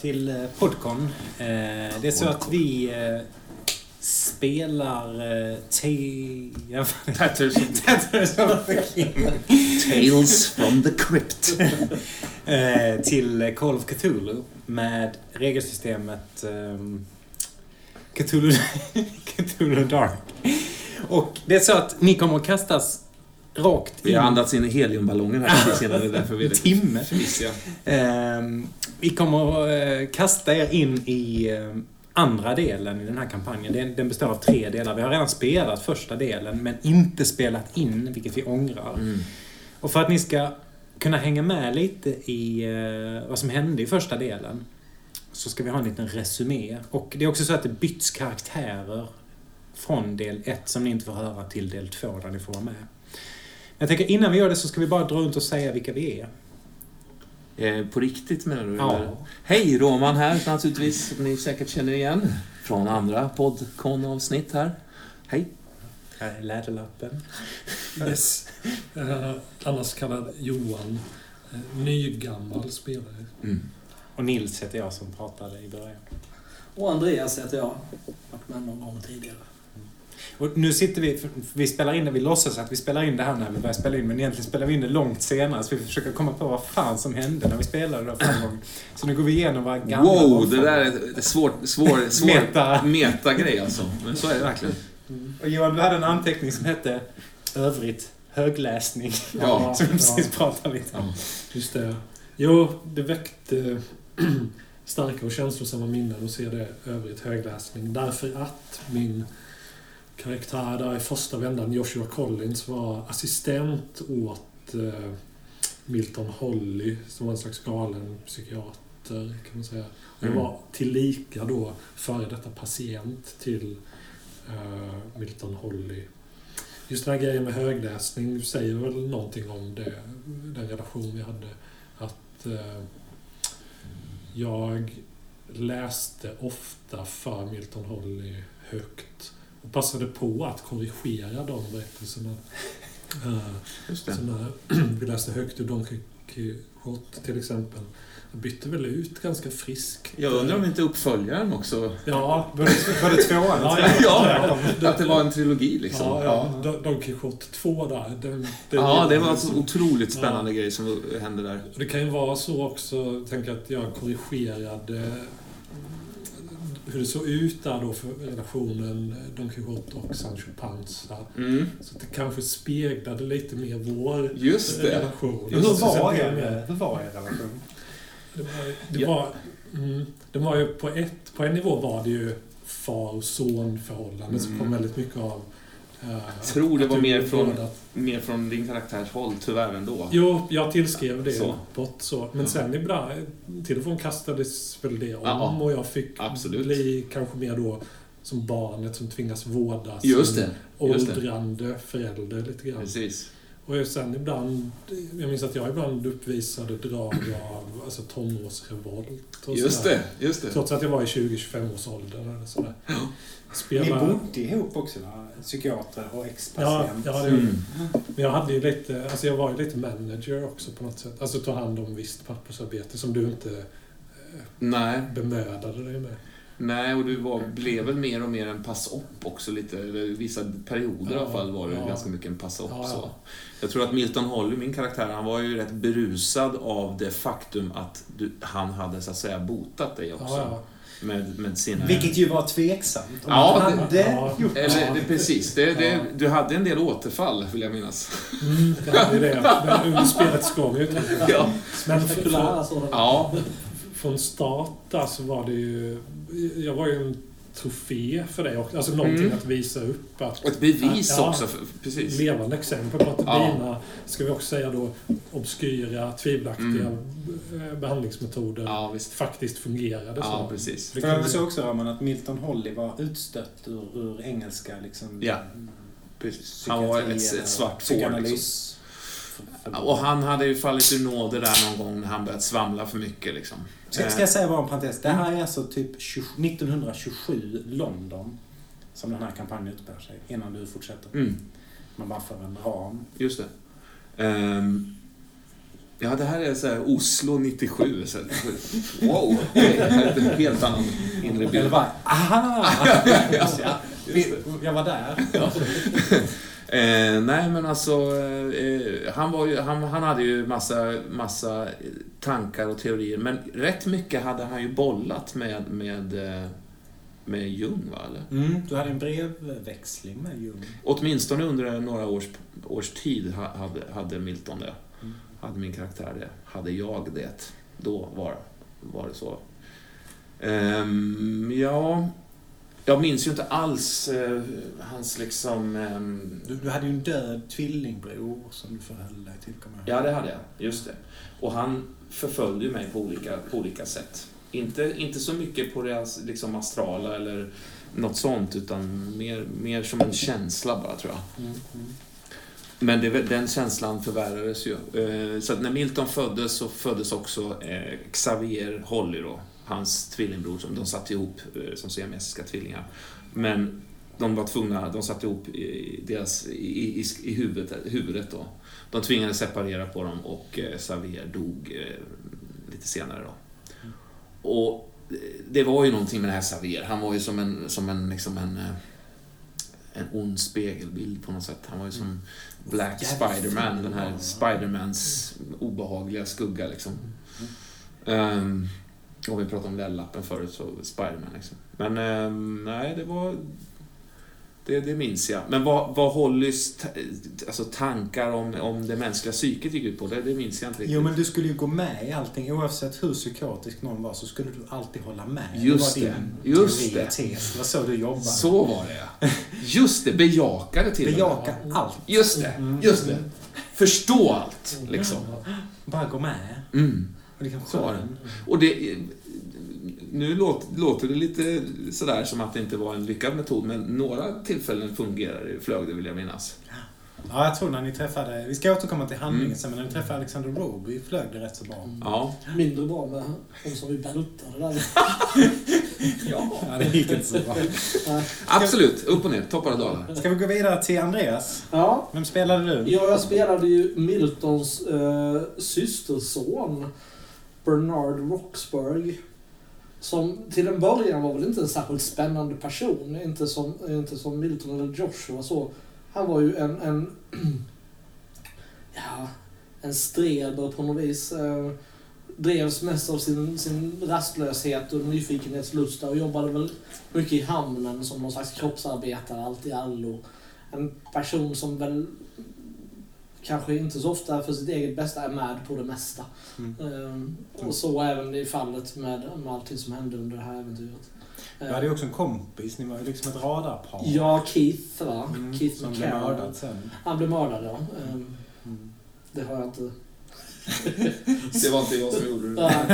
Till eh, Podcon. Eh, Det är så att vi eh, spelar. Tatters of the King Tales from the Crypt. till Call of Cthulhu med regelsystemet ehm, Cthulhu, Cthulhu Dark. Och det är så att ni kommer att kastas rakt Vi har andats in i heliumballongen här precis innan, det är därför vi är timme. fnissiga. Ehm, vi kommer att eh, kasta er in i eh, andra delen i den här kampanjen. Den, den består av tre delar. Vi har redan spelat första delen, men inte spelat in, vilket vi ångrar. Mm. Och för att ni ska kunna hänga med lite i eh, vad som hände i första delen, så ska vi ha en liten resumé. Och det är också så att det byts karaktärer från del 1 som ni inte får höra till del 2 där ni får vara med. Jag tänker innan vi gör det så ska vi bara dra runt och säga vilka vi är. Eh, på riktigt menar du? Ja. eller? Hej, Roman här naturligtvis, som ni säkert känner igen från andra Podcon-avsnitt här. Hej. Här är Läderlappen. Yes. Eh, annars kallad Johan. Eh, nygammal spelare. Mm. Och Nils heter jag som pratade i början. Och Andreas heter jag. Varit med någon gång tidigare. Och nu sitter vi, vi spelar in det, vi låtsas att vi spelar in det här när vi börjar spela in, men egentligen spelar vi in det långt senare, så vi försöker komma på vad fan som hände när vi spelade det förra gången. Så nu går vi igenom våra gamla Wow, det där är ett svår, svår, svår Meta. metagrej alltså. Men så är det verkligen. Och Johan, du hade en anteckning som hette Övrigt högläsning. Ja. Som vi precis pratade lite om. Ja. Just det. Jo, det väckte starka och känslosamma minnen att se det övrigt högläsning. Därför att min karaktär där i första vändan, Joshua Collins, var assistent åt eh, Milton Holly, som var en slags galen psykiater, kan man säga. Jag Mm. var tillika då före detta patient till eh, Milton Holly. Just den här grejen med högläsning säger väl någonting om det, den relation vi hade. Att eh, jag läste ofta för Milton Holly högt och passade på att korrigera de berättelserna. Eh, Just det. så när vi läste högt ur Don Quixote till exempel. Jag bytte väl ut ganska friskt. Jag undrar om inte uppföljaren också... Ja, Var det, var det tvåan? Ja, Ja, ja. Att det var en trilogi liksom. Ja, ja. Don- Don Quixote 2 där. Den, den Ja, det var en liksom- så otroligt spännande grej som hände där. Och Det kan ju vara så också, tänk att jag korrigerade hur det såg ut där då för relationen Don Quixote och Sancho Panza. Mm. Så att det kanske speglade lite mer vår Just det. relation. Hur Så var, er, hur var er relation? Det var, det Ja. var, mm, det var ju på, ett, på en nivå var det ju far och son förhållande som Mm. kom väldigt mycket av eh, Jag tror det var mer från- Mer från din karaktärs håll, tyvärr ändå. Jo, jag tillskrev det Så. uppåt så. Men Ja. sen ibland, till och från kastades väl det om Ja, och jag fick absolut. bli kanske mer då som barnet som tvingas vårda Just det. Det. åldrande förälder lite grann. Precis. Och sen ibland, jag minns att jag ibland uppvisade drag av alltså tonårsrevolt och Just sådär. det. Just det. Trots att jag var i 20-25 års ålder eller sådär. Ni Spela... bodde ihop också va? Psykiater och Ja, ex-patient. ja det, Mm. men jag hade ju lite, alltså jag var ju lite manager också på något sätt. Alltså ta hand om visst pappersarbete som du inte eh, Nej. bemödade dig med. Nej, och du var, blev väl mer och mer en pass-upp också lite. Vissa perioder i alla fall var du Ja. ganska mycket en pass-up. Ja, ja. Så. Jag tror att Milton Holly, min karaktär, han var ju rätt berusad av det faktum att du, han hade så att säga botat dig också. Ja, ja. Med, med sina... Vilket ju var tveksamt. Ja, det- hade ja. gjort Eller Ja. det, precis, det, det, Ja. du hade en del återfall vill jag minnas. Mm, det hade det. Under spelets gång. Ja. Spektakulära sådana. Ja, från start så var det ju... Jag var ju en trofé för dig också. Alltså någonting Mm. att visa upp. Att, ett bevis Ja. också. För, precis. levande exempel på att Ja. dina, ska vi också säga då, obskyra, tvivelaktiga eh, behandlingsmetoder Ja, visst. faktiskt fungerade Ja, så. precis. Det För jag såg också Roman att Milton Holly var utstött ur, ur engelska liksom, Ja. precis. Han var ett, ett svart får. Liksom. psykoanalys. Och han hade ju fallit ur nåde där någon gång när han börjat svamla för mycket. Liksom. Ska, ska jag säga bara en parentes? Det här är alltså typ 20, 1927 London som den här kampanjen utspelar sig, innan du fortsätter. Mm, Man bara för en ram. just det. Ehm, Ja, det här är så här Oslo 97. Så här, wow! Det är en helt annan inre Eller bild. bara, aha! Ja, Vi- Jag var där. Eh, nej, men alltså, eh, han, var ju, han, han hade ju massa, massa tankar och teorier, men rätt mycket hade han ju bollat med, med, eh, med Jung, va? Eller? Mm, du hade en brevväxling med Jung. Åtminstone under några års, års tid ha- hade, hade Milton det. Mm. Hade min karaktär det. Hade jag det. Då var, var det så. Ehm, ja, jag minns ju inte alls eh, hans liksom... ehm, Du, du hade ju en död tvillingbror som du förhöll dig till, kommer. Ja, det hade jag. Just det. Och han förföljde mig på olika, på olika sätt. Inte, inte så mycket på det liksom astrala eller något sånt, utan mer, mer som en känsla bara, tror jag. Mm, mm. Men det, den känslan förvärrades ju. Eh, Så när Milton föddes så föddes också eh, Xavier Holly då, hans tvillingbror. Som de satte ihop eh, som siamesiska tvillingar. Men de var tvungna, de satte ihop deras, i, i, i huvudet, huvudet då. De tvingades separera på dem och eh, Xavier dog eh, lite senare då. Och det var ju någonting med den här Xavier. Han var ju som en, som en, liksom en, en ond spegelbild på något sätt. Han var ju som Black Spiderman, den här. Spidermans obehagliga skugga liksom. Um, och vi pratade om Lällappen förut, så Spiderman liksom. Men ehm, nej, det var... Det, det minns jag. Men vad, vad Hollys ta- alltså, tankar om, om det mänskliga psyket gick ut på, det, det minns jag inte riktigt. Jo, men du skulle ju gå med i allting. Oavsett hur psykotisk någon var så skulle du alltid hålla med. Just det var det. din Just teori det. tes. Det var så du jobbade. Så var det. Just det, bejakade till och med. Bejaka allt. Just det, Mm. just det. Förstå allt, liksom. Bara gå med. Mm. Det. skön. Och det, nu låter, låter det lite sådär som att det inte var en lyckad metod, men några tillfällen fungerade det, flög det vill jag minnas. Ja, jag tror när ni träffade... Vi ska återkomma till handlingen Mm. sen, men när ni träffade Alexander Roby flög det rätt så bra. Ja. Mindre bra med de som vi bältade där. ja. Ja, det gick inte så bra. Absolut, upp och ner, toppar och dalar. Ska vi gå vidare till Andreas? Ja, Vem spelade du? Ja, jag spelade ju Miltons eh, systerson, Bernard Roxburgh. Som till en början var väl inte en särskilt spännande person. Inte som, inte som Milton eller Joshua så. Han var ju en, en ja, en streber på något vis. Eh, drevs mest av sin, sin rastlöshet och nyfikenhetslusta och jobbade väl mycket i hamnen som någon slags kroppsarbetare, allt i allo. En person som väl kanske inte så ofta för sitt eget bästa är med på det mesta. Mm. Ehm, och så även i fallet med, med allting som hände under det här äventyret. Du hade ju också en kompis. Ni var ju liksom ett radarpar. Ja, Keith va? Mm, Keith som blev mördad sen. Han blev mördad ja. Ehm, Mm. det har jag inte... Det var inte jag som gjorde Nej,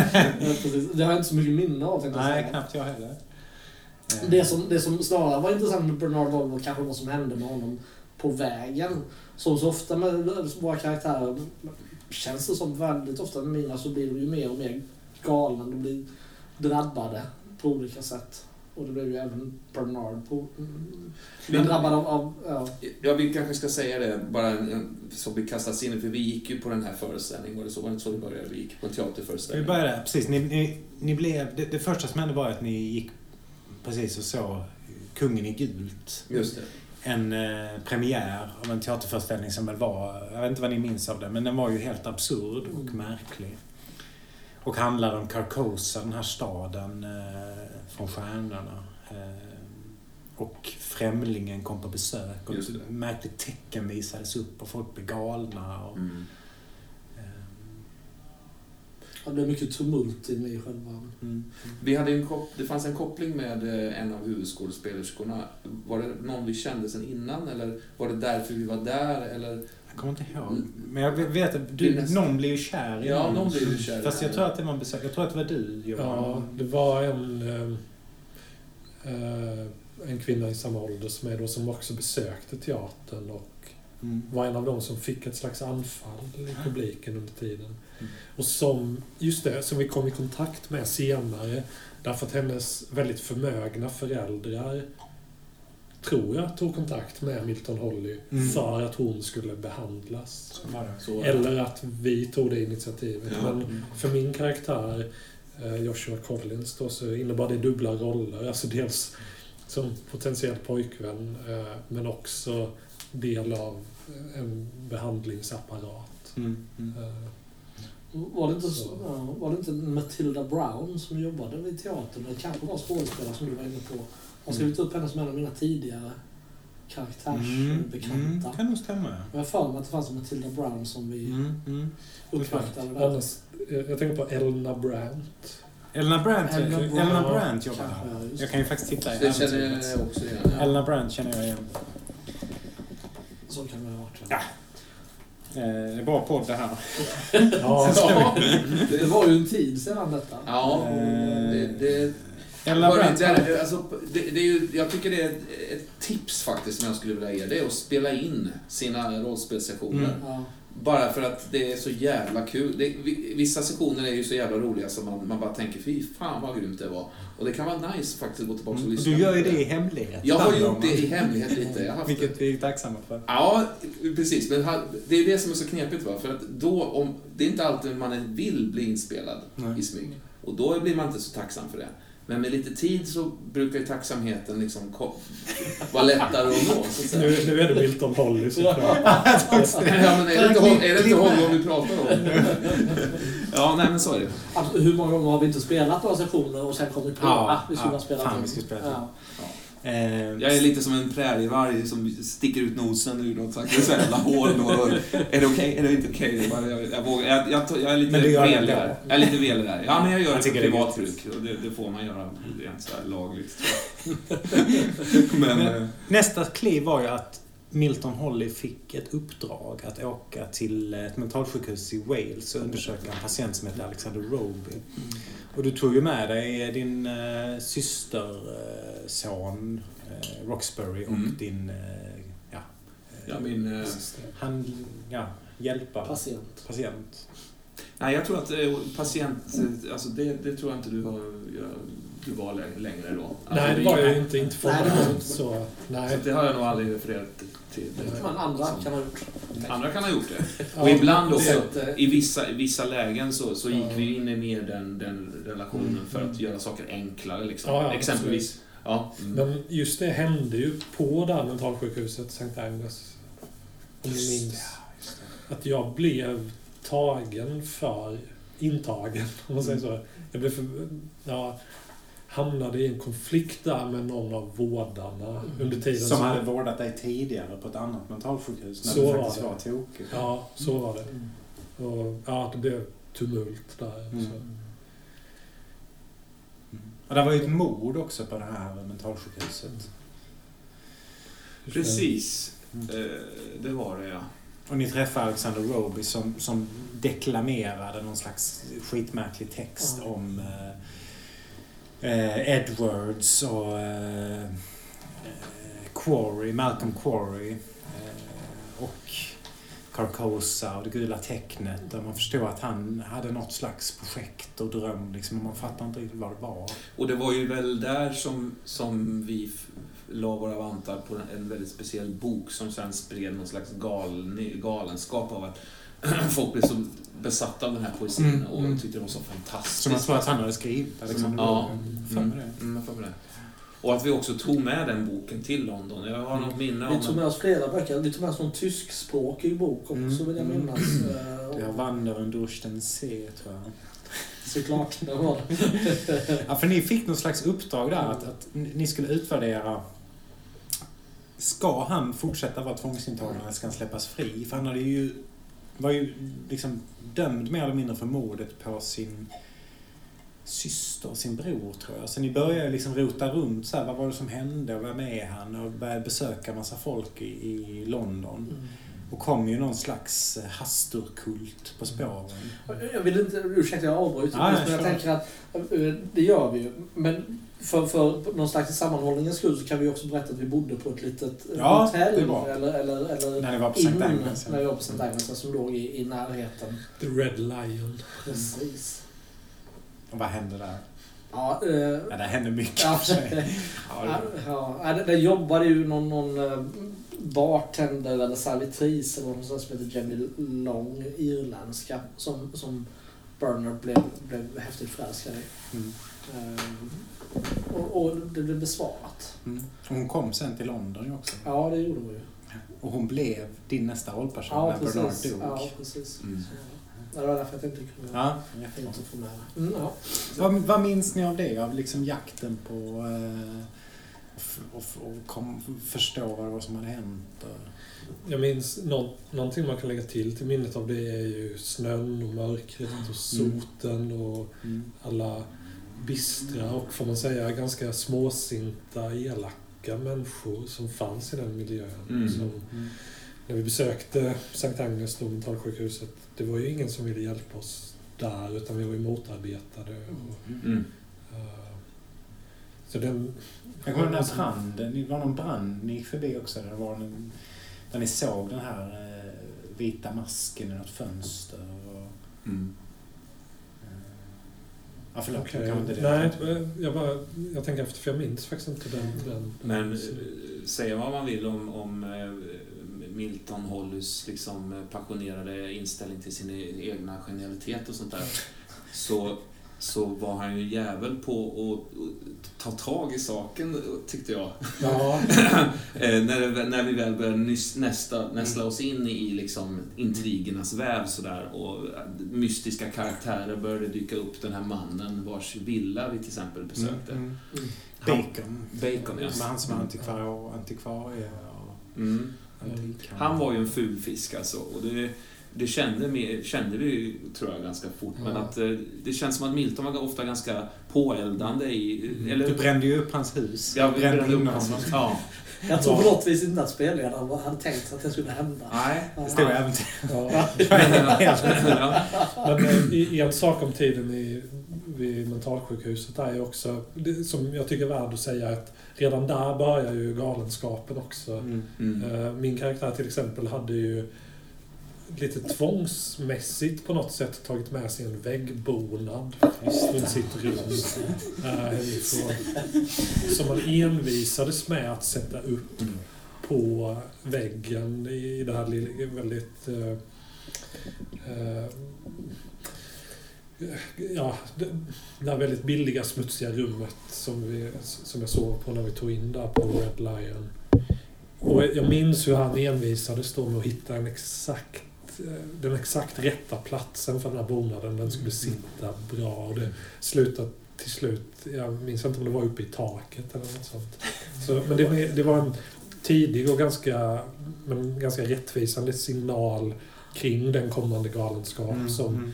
precis. Det har jag inte så mycket minne av tänkte jag Nej, säga. knappt jag heller. Det som, det som snarare var intressant med Bernard var väl kanske vad som hände med honom på vägen. Som så ofta med våra karaktärer känns det som väldigt ofta med mina så blir de ju mer och mer galna. De blir drabbade på olika sätt. Och det blev ju även Bernard på... Mm, Men- drabbad av... av ja. Ja, vi kanske ska säga det, bara en- så vi kastas in för vi gick ju på den här föreställningen, var det så? Var det inte så det började? Vi gick på en Vi teaterföreställning. började, precis. Ni, ni, ni blev, det, det första som hände var att ni gick precis och så Kungen i gult. Just det. En eh, premiär av en teaterföreställning som väl var, jag vet inte vad ni minns av det, men den var ju helt absurd och Mm. märklig. Och handlade om Carcosa, den här staden eh, från stjärnorna. Eh, och främlingen kom på besök och ett märkligt tecken visades upp och folk blev galna. Och, Mm. Det blev mycket tumult inne i själva... mm. Vi hade en kop- det fanns en koppling med eh, en av huvudskådespelerskorna. Var det någon vi kände sen innan eller var det därför vi var där? Eller? Jag kommer inte ihåg. Mm. Men jag vet att du, nästan- någon blev ju kär i Ja, någon. någon blev ju kär Fast jag tror att det var besök. Jag tror att det var du, Johan. Ja, det var en, eh, eh, en kvinna i samma ålder som mig då som också besökte teatern och Mm. var en av de som fick ett slags anfall i publiken under tiden. Mm. Och som, just det, som vi kom i kontakt med senare därför att hennes väldigt förmögna föräldrar tror jag, tog kontakt med Milton Holly Mm. för att hon skulle behandlas. Så var det. Så var det. Eller att vi tog det initiativet. Ja. Men för min karaktär, eh, Joshua Collins, då, så innebar det dubbla roller. Alltså dels som potentiell pojkvän, eh, men också del av en behandlingsapparat. Mm. Mm. Eh, Var det, inte, så- ja, var det inte Matilda Brown som jobbade vid teatern? Det kanske var skådespelare som du var inne på. Har skrivit upp henne som en av mina tidigare Mm. karaktärsbekanta. Mm. Kan nog stämma. Jag har för mig att det fanns Matilda Brown som vi Mm. Mm. uppvaktade. Annars, jag tänker på Elna Brandt. Elna Brandt, Elna Elna Brandt. Brandt, jobbar Kanske, här. Jag kan ju faktiskt titta i Det känner jag också igen. Elna Brandt känner jag igen. Så kan det ha varit. Ja. Eh, Det är bra podd det här. Ja, Ja, det var ju en tid sedan detta. Ja, det, det, det är, alltså, det, det är ju, jag tycker det är ett, tips faktiskt som jag skulle vilja ge. Det är att spela in sina rollspelssessioner. Mm. Ja. Bara för att det är så jävla kul. Det, vi- vissa sessioner är ju så jävla roliga så man, man bara tänker fy fan vad grymt det var. Och det kan vara nice faktiskt att gå tillbaka och Mm. Lyssna. du gör ju det i hemlighet. Jag har gjort det i hemlighet lite. Jag har haft Vilket vi är tacksamma för. Ja, precis. Men det är det som är så knepigt. Va? För att då, om, det är inte alltid man vill bli inspelad Nej. i smyg. Och då blir man inte så tacksam för det. Men med lite tid så brukar ju tacksamheten liksom vara lättare att nå, så nu, nu är det Milton Holly såklart. Ja, men är det inte, är det inte honom vi pratar om? Ja, nej men så är det. Alltså, hur många gånger har vi inte spelat några sessioner och sen kommit på Ja, att vi skulle ja, ha spelat fan, vi skulle spela ja. Eh, Jag är lite som en prärievarg som sticker ut nosen ur något slags jävla hål. då. Är det okej? Är det inte okej? Jag, jag, vågar- jag, jag, jag är lite velig där. Jag är lite velig där. Ja, men jag gör Jag det för privat bruk. Och det, det får man göra rent så här lagligt. men, Men- eh, Nästa kliv var ju att Milton Holly fick ett uppdrag att åka till ett mentalsjukhus i Wales och undersöka en patient som heter Alexander Roby. Och du tog ju med dig din eh, systerson eh, Roxbury och Mm. din eh, ja, ja, min, eh, han, ja, hjälpa Patient. patient. nej, jag tror att eh, patient... eh, Alltså det, det tror jag inte du, har, jag, du var lä- längre då. Alltså, Nej, det var jag ju inte, inte Nej, det var inte. Så, Så nej. det har jag nog aldrig refererat till. Men andra kan ha gjort. Andra kan ha gjort det. Ja, Och ibland det- också, Det- i vissa, i vissa lägen så, så gick Ja. vi in i mer den, den relationen Mm, för att mm. göra saker enklare. Liksom. Ja, ja, Exempelvis. Ja. Mm. Men just det hände ju på det här mentalsjukhuset, St. Agnes. Om ni minns. Att jag blev tagen för, intagen, om man säger så. Jag blev för, ja, hamnade i en konflikt där med någon av vårdarna under tiden. Som hade vårdat dig tidigare på ett annat mentalsjukhus när Så du var faktiskt det. var tokig. Ja, så var det. Och, ja, det blev tumult där. Mm. Så. Och det var ju ett mord också på det här mentalsjukhuset. Precis. Mm. Eh, det var det, ja. Och ni träffade Alexander Roby som, som deklamerade någon slags skitmärklig text Ja. om eh, Eh, Edwards och eh, eh, Quarry, Malcolm Quarry eh, och Carcosa och det gula tecknet. Där man förstod att han hade något slags projekt och dröm. Liksom, och man fattade inte riktigt vad det var. Och det var ju väl där som, som vi la våra vantar på en, en väldigt speciell bok som sen spred någon slags gal, galenskap av att folk blev så besatta av den här poesin Mm, och mm. tyckte det var så fantastiskt. Som jag tror att han hade skrivit. Alexander Ja. För mig det. Mm, jag får med det. Och att vi också tog med den boken till London. Jag har något minne om Vi tog med oss flera böcker. Vi tog med oss någon tyskspråkig bok också Mm. vill jag minnas. Eh, Det har Wandern durch den See, tror jag. Såklart, det var. Ja, för ni fick någon slags uppdrag där att, att ni skulle utvärdera Ska han fortsätta vara tvångsintagen eller ska han släppas fri? För han hade ju, var ju liksom dömd mer eller mindre för mordet på sin syster och sin bror, tror jag. Så ni började liksom rota runt, så här, vad var det som hände och vem är han? Och började besöka massa folk i, i London. Mm. Och kom ju någon slags eh, Hasturkult på spåren. Jag vill inte, ursäkta jag avbryter, Ja, men ja, jag tänker att eh, det gör vi ju. Men för, för någon slags sammanhållningens skull så kan vi också berätta att vi bodde på ett litet eh, Ja, hotell. det. Eller, eller, eller När ni var på St. Agnes. när vi var på St. Agnes, som låg i, i närheten. The Red Lion. Precis. Och vad hände där? Ja, eh, Ja, det händer mycket ja, för sig. ja, ja, ja, det- det jobbade ju någon, någon bartender eller servitris eller något sånt som heter Jenny Long, irländska, som, som Bernard blev, blev häftigt förälskad i. Mm. Eh, och, och det blev besvarat. Mm. Hon kom sen till London ju också. Ja, det gjorde hon ju. Och hon blev din nästa rollperson Ja, när Bernard precis. dog. Ja, precis. Mm. Så, det var därför jag inte kunde Ja, jag inte få med. Mm, ja. Vad, vad minns ni av det? Av liksom jakten på eh, och, och kom, förstå vad det var som hade hänt? Och, Jag minns nå någonting man kan lägga till till minnet av det är ju snön och mörkret och soten och alla bistra och får man säga ganska småsinta, elaka människor som fanns i den miljön. Mm. Som, Mm. när vi besökte Sankt Agnes, då mentalsjukhuset, det var ju ingen som ville hjälpa oss där utan vi var ju motarbetade. Och, Mm. eh, så den... Jag kommer ihåg den här branden. Det var någon brand ni gick förbi också. Där, det var en, där ni såg den här eh, vita masken i något fönster. Och, Mm. eh, ja, förlåt. Okay. Kan inte det. Nej, jag, bara, jag tänker efter för jag minns faktiskt inte den. den Men eh, säga vad man vill om, om Milton Hollys liksom passionerade inställning till sin e- egna genialitet och sånt där. Så, så var han ju jävel på att ta tag i saken, tyckte jag. Ja, Eh, när, det, när vi väl började nästa, nästla oss in i liksom intrigernas väv sådär och mystiska karaktärer började dyka upp. Den här mannen vars villa vi till exempel besökte. Mm. Mm. Bacon. Bacon, ja. Han som var antikvarie, antikvarie och Mm. Han var ju en ful fisk alltså. Och det, det kände, kände vi ju, tror jag, ganska fort. Men Ja. att eh, det känns som att Milton var ofta ganska påeldande i... Eller, Du brände ju upp hans hus. Ja, vi brände brände upp hans honom. Ja. Jag tror på något vis inte att spelledaren hade tänkt att det skulle hända. Nej. Det stod även till. ja. ja. Men eh, en sak om tiden i, vid mentalsjukhuset är ju också, det, som jag tycker är värd att säga, att redan där börjar ju galenskapen också. Mm. Mm. Eh, Min karaktär till exempel hade ju lite tvångsmässigt på något sätt tagit med sig en väggbonad runt sitt rum. eh, hemifrån. Som man envisades med att sätta upp på väggen i det här väldigt... eh, ja, det, det här väldigt billiga, smutsiga rummet som, vi, som jag såg på när vi tog in där på Red Lion. Och jag minns hur han envisades då med att hitta en exakt, eh, den exakt rätta platsen för den här bonaden. Den skulle sitta bra. Och det slutade till slut, jag minns inte om det var uppe i taket eller något sånt. Så, men det, det var en tidig och ganska, men ganska rättvisande signal kring den kommande galenskap Mm. som Mm.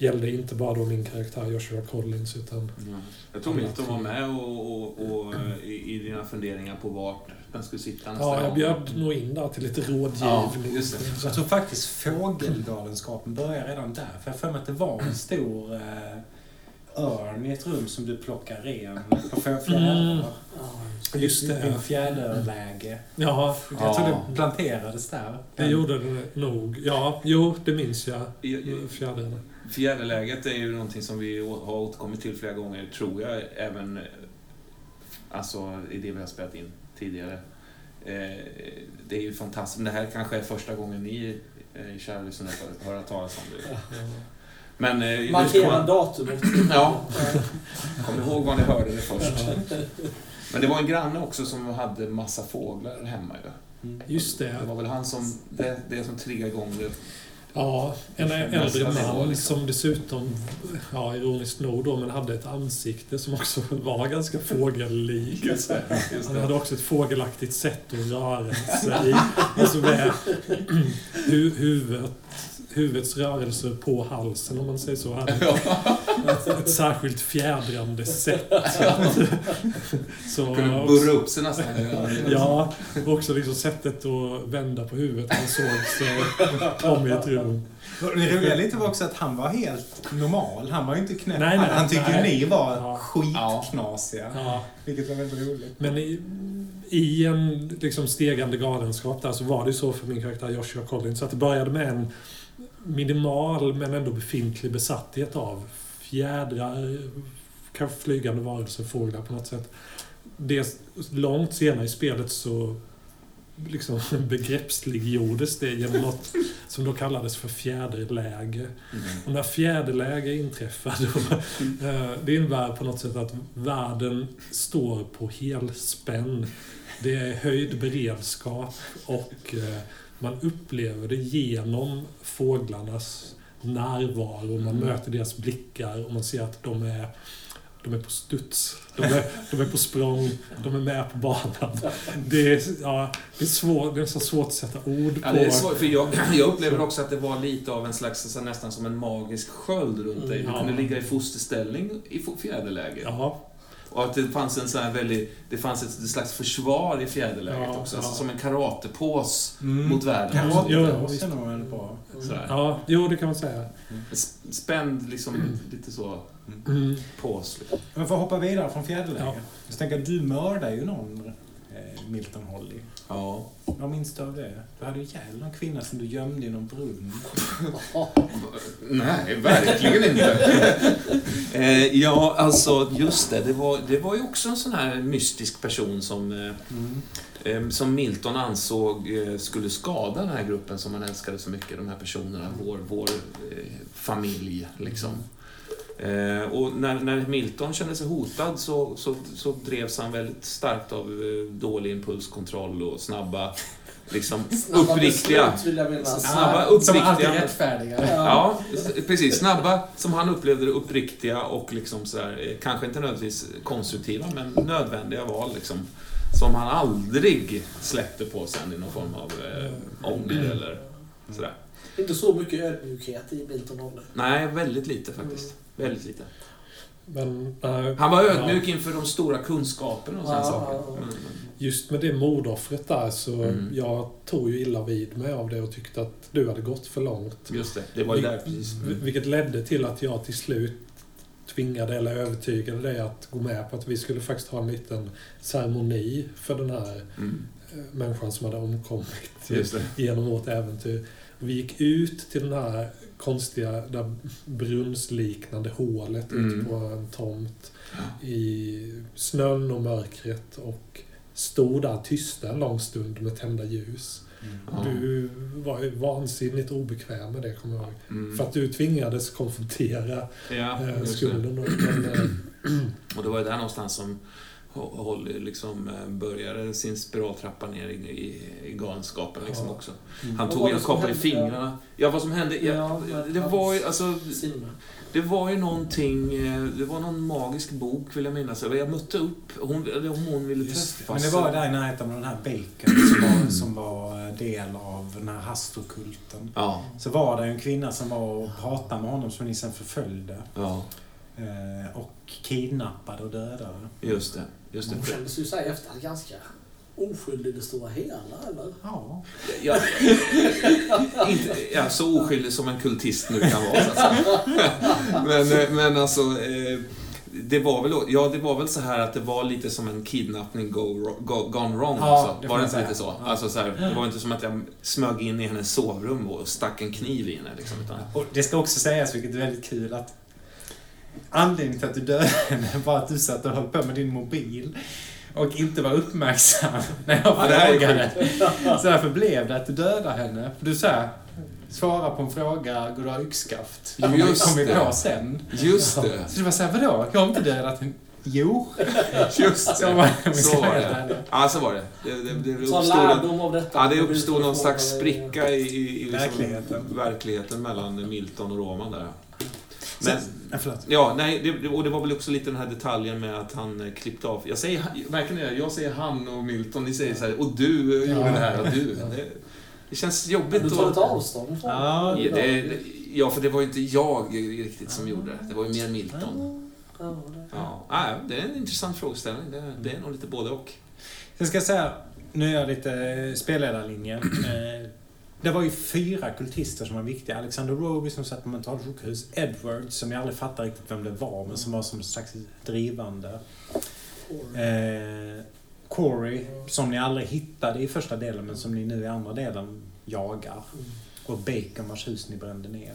Gällde inte bara då min karaktär Joshua Collins utan Ja. Jag tror Milton var med och, och, och eh, i, i dina funderingar på vart den skulle sitta nästa Ja, jag bjöd nog in där till lite Ja, rådgivning. det. Jag tror faktiskt fågelgalenskapen börjar redan där. För jag för mig att det var en stor eh, örn i ett rum som du plockar ren på fjä- fjädrar. Mm. Ja, Just det. En fjäderläge. Ja, Jag tror Ja. det planterades där. det gjorde det nog. Ja, jo, det minns jag. I- i- Fjädrarna. Fjäderläget är ju någonting som vi har återkommit till flera gånger, tror jag, även alltså, i det vi har spelat in tidigare. Eh, det är ju fantastiskt. Men det här kanske är första gången ni, eh, kära lyssnare, får höra talas om det. Men eh, Markera kom, datumet. Ja. kom ihåg var ni hörde det först. Men det var en granne också som hade massa fåglar hemma ju. Just Det det. var väl han som, det, det som triggade igång det. Ja, en äldre man liksom. som dessutom, ja ironiskt nog då, men hade ett ansikte som också var ganska det. Han hade också ett fågelaktigt sätt att röra sig. Alltså med hu huvudet, huvudets rörelser på halsen, om man säger så. Hade ett, särskilt fjädrande sätt. Så, Kunde också, burra upp sig nästan. ja, och också liksom sättet att vända på huvudet. Han såg sig om i ett rum. Och Det roliga lite var också att han var helt normal. Han var ju inte knäpp. Nej, nej, han tyckte ju nej. ni var Ja. skitknasiga. Ja. Vilket var väldigt roligt. Men i, i en liksom stegande galenskap där så var det så för min karaktär Joshua Collins att det började med en minimal men ändå befintlig besatthet av fjädrar, kanske flygande varelser, fåglar på något sätt. Det, långt senare i spelet så liksom begreppsliggjordes det genom något som då kallades för fjäderläge. Mm. Och när fjäderläge inträffar då, eh, det innebär på något sätt att världen står på helspänn. Det är höjd beredskap och eh, man upplever det genom fåglarnas närvaro. Man Mm. möter deras blickar och man ser att de är, de är på studs. De är, de är på språng. De är med på banan. Det är, ja, det är, svår, det är så svårt att sätta ord på. Ja, det är svårt, för jag, jag upplever också att det var lite av en slags, så nästan som en magisk sköld runt dig. Du Mm. kunde Ja. ligga i fosterställning i fjäderläge. Ja, Och att det fanns en sån här väldigt, det fanns ett slags försvar i fjäderläget Ja, också. ja. Alltså som en karatepås Mm. mot världen. Karate, Ja, ja, ja, visst. känner man väl på. Sådär. ja, jo det kan man säga. S- Spänd, liksom, lite så, Mm. pås. Liksom. Men för att hoppa vidare från fjäderläge. Ja. Jag tänker du mördade ju någon, eh, Milton Holly. Ja. Vad minns du av det? Du hade ju ihjäl någon kvinna som du gömde i någon brunn. Nej, verkligen inte. eh, ja, alltså just det. Det var, det var ju också en sån här mystisk person som, eh, eh, som Milton ansåg eh, skulle skada den här gruppen som han älskade så mycket. De här personerna, vår, vår eh, familj liksom. Eh, och när, när Milton kände sig hotad så, så, så drevs han väldigt starkt av eh, dålig impulskontroll och snabba, liksom Snabba uppriktiga. beslut, vill jag minnas. Snabba, Ah, Som alltid uppriktiga. rättfärdiga. Ja, precis. Snabba, som han upplevde det, uppriktiga och liksom sådär, eh, kanske inte nödvändigtvis konstruktiva, men nödvändiga val liksom. Som han aldrig släppte på sen i någon form av eh, ånger eller sådär. Inte så mycket ödmjukhet i Milton Olle. Nej, väldigt lite faktiskt. Väldigt lite. Men eh, Han var ödmjuk inför de stora kunskaperna och sådana Ja, saker. ja, ja. Men, just med det mordoffret där så Mm. jag tog ju illa vid mig av det och tyckte att du hade gått för långt. just det, det var ju där precis. Vil- Vilket ledde till att jag till slut tvingade eller övertygade dig att gå med på att vi skulle faktiskt ha en liten ceremoni för den här Mm, eh, människan som hade omkommit genom vårt äventyr. Vi gick ut till den här konstiga, där brunnsliknande hålet Mm. ute på en tomt i snön och mörkret och stod där tysta en lång stund med tända ljus. Ja. Du var ju vansinnigt obekväm med det, kommer jag ihåg. Mm. För att du tvingades konfrontera Ja, eh, skulden. Och, men, eh, Och det var ju där någonstans som Holly liksom eh, började sin spiraltrappa ner i, i, i galenskapen liksom Ja. också. Mm. Han tog som kapade hände? fingrarna. Ja, vad som hände? Ja, Ja, det var ju alltså... Det var ju någonting... eh, Det var någon magisk bok, vill jag minnas. Jag mötte upp... Hon, om hon ville Just träffas. Men det var där i närheten av den här Bacon som var, som var del av den här hastrokulten. Ja, Så var det en kvinna som var och pratade med honom som ni sen förföljde. ja. Eh, och kidnappade och dödade. Just det. Just Hon det. kändes ju såhär efter ganska oskyldig i det stora hela, eller? Ja. Ja, inte, ja, så oskyldig som en kultist nu kan vara. Så att säga. Men, eh, men alltså, eh, det var, väl, ja, det var väl så här att det var lite som en kidnappning go, go, gone wrong. Ja, alltså. det Var det inte lite så? Ja. Alltså, så här, det var inte som att jag smög in i hennes sovrum och stack en kniv i henne. Liksom, utan, Och det ska också sägas, vilket är väldigt kul, att anledningen till att du dödade henne var att du satt och höll på med din mobil och inte var uppmärksam när jag Ja, frågade. Så därför blev det att du dödade henne. För du sa svara på en fråga, går du ha yxskaft? Det Just kom vi det. på sen. just det. Så det var såhär, vadå? Jag har inte dödat henne. Jo, Just så det. var Så var det. Ja, så var det. Det, det, det Så uppstod en, lärdom av detta. ja, det uppstod någon slags spricka i, i, i liksom Verkligheten. verkligheten mellan Milton och Roman där. Men, Sen, ja, nej, det, och det var väl också lite den här detaljen med att han eh, klippte av. Jag säger verkligen jag säger han och Milton, ni säger så här, och du eh, Ja. gjorde det här, och du. Det, det känns jobbigt. Du tar lite avstånd från Ja, det, ja, för det var ju inte jag riktigt som gjorde det. Det var ju mer Milton. Ja, det- är en intressant frågeställning. Det, det är nog lite både och. Sen ska jag säga, nu är jag lite eh, spelledarlinje. Det var ju fyra kultister som var viktiga. Alexander Roby som satt på mentalsjukhus. Edward som jag aldrig fattade riktigt vem det var men som var som en slags drivande. Eh, Corey som ni aldrig hittade i första delen men som ni nu i andra delen jagar. Och Bacon vars hus ni brände ner.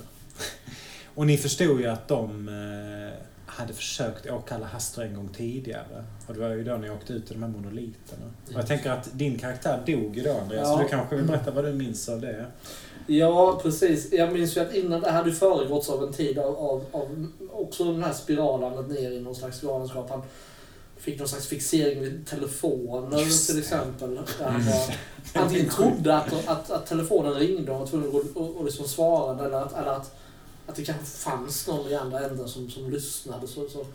Och ni förstod ju att de... Eh, hade försökt åkalla Hastur en gång tidigare. Och det var ju då ni åkte ut till de här monoliterna. Och jag tänker att din karaktär dog ju då Andreas, Ja. så du kanske vill berätta vad du minns av det? Ja, precis. Jag minns ju att innan det hade föregåtts av en tid av, av, av också den här spiralandet ner i någon slags galenskap. Han fick någon slags fixering vid telefoner Just till exempel. Där han antingen trodde att, att, att telefonen ringde och var tvungen att och, och liksom svara eller att, eller att, att det kanske fanns någon i andra änden som, som lyssnade. Så, så.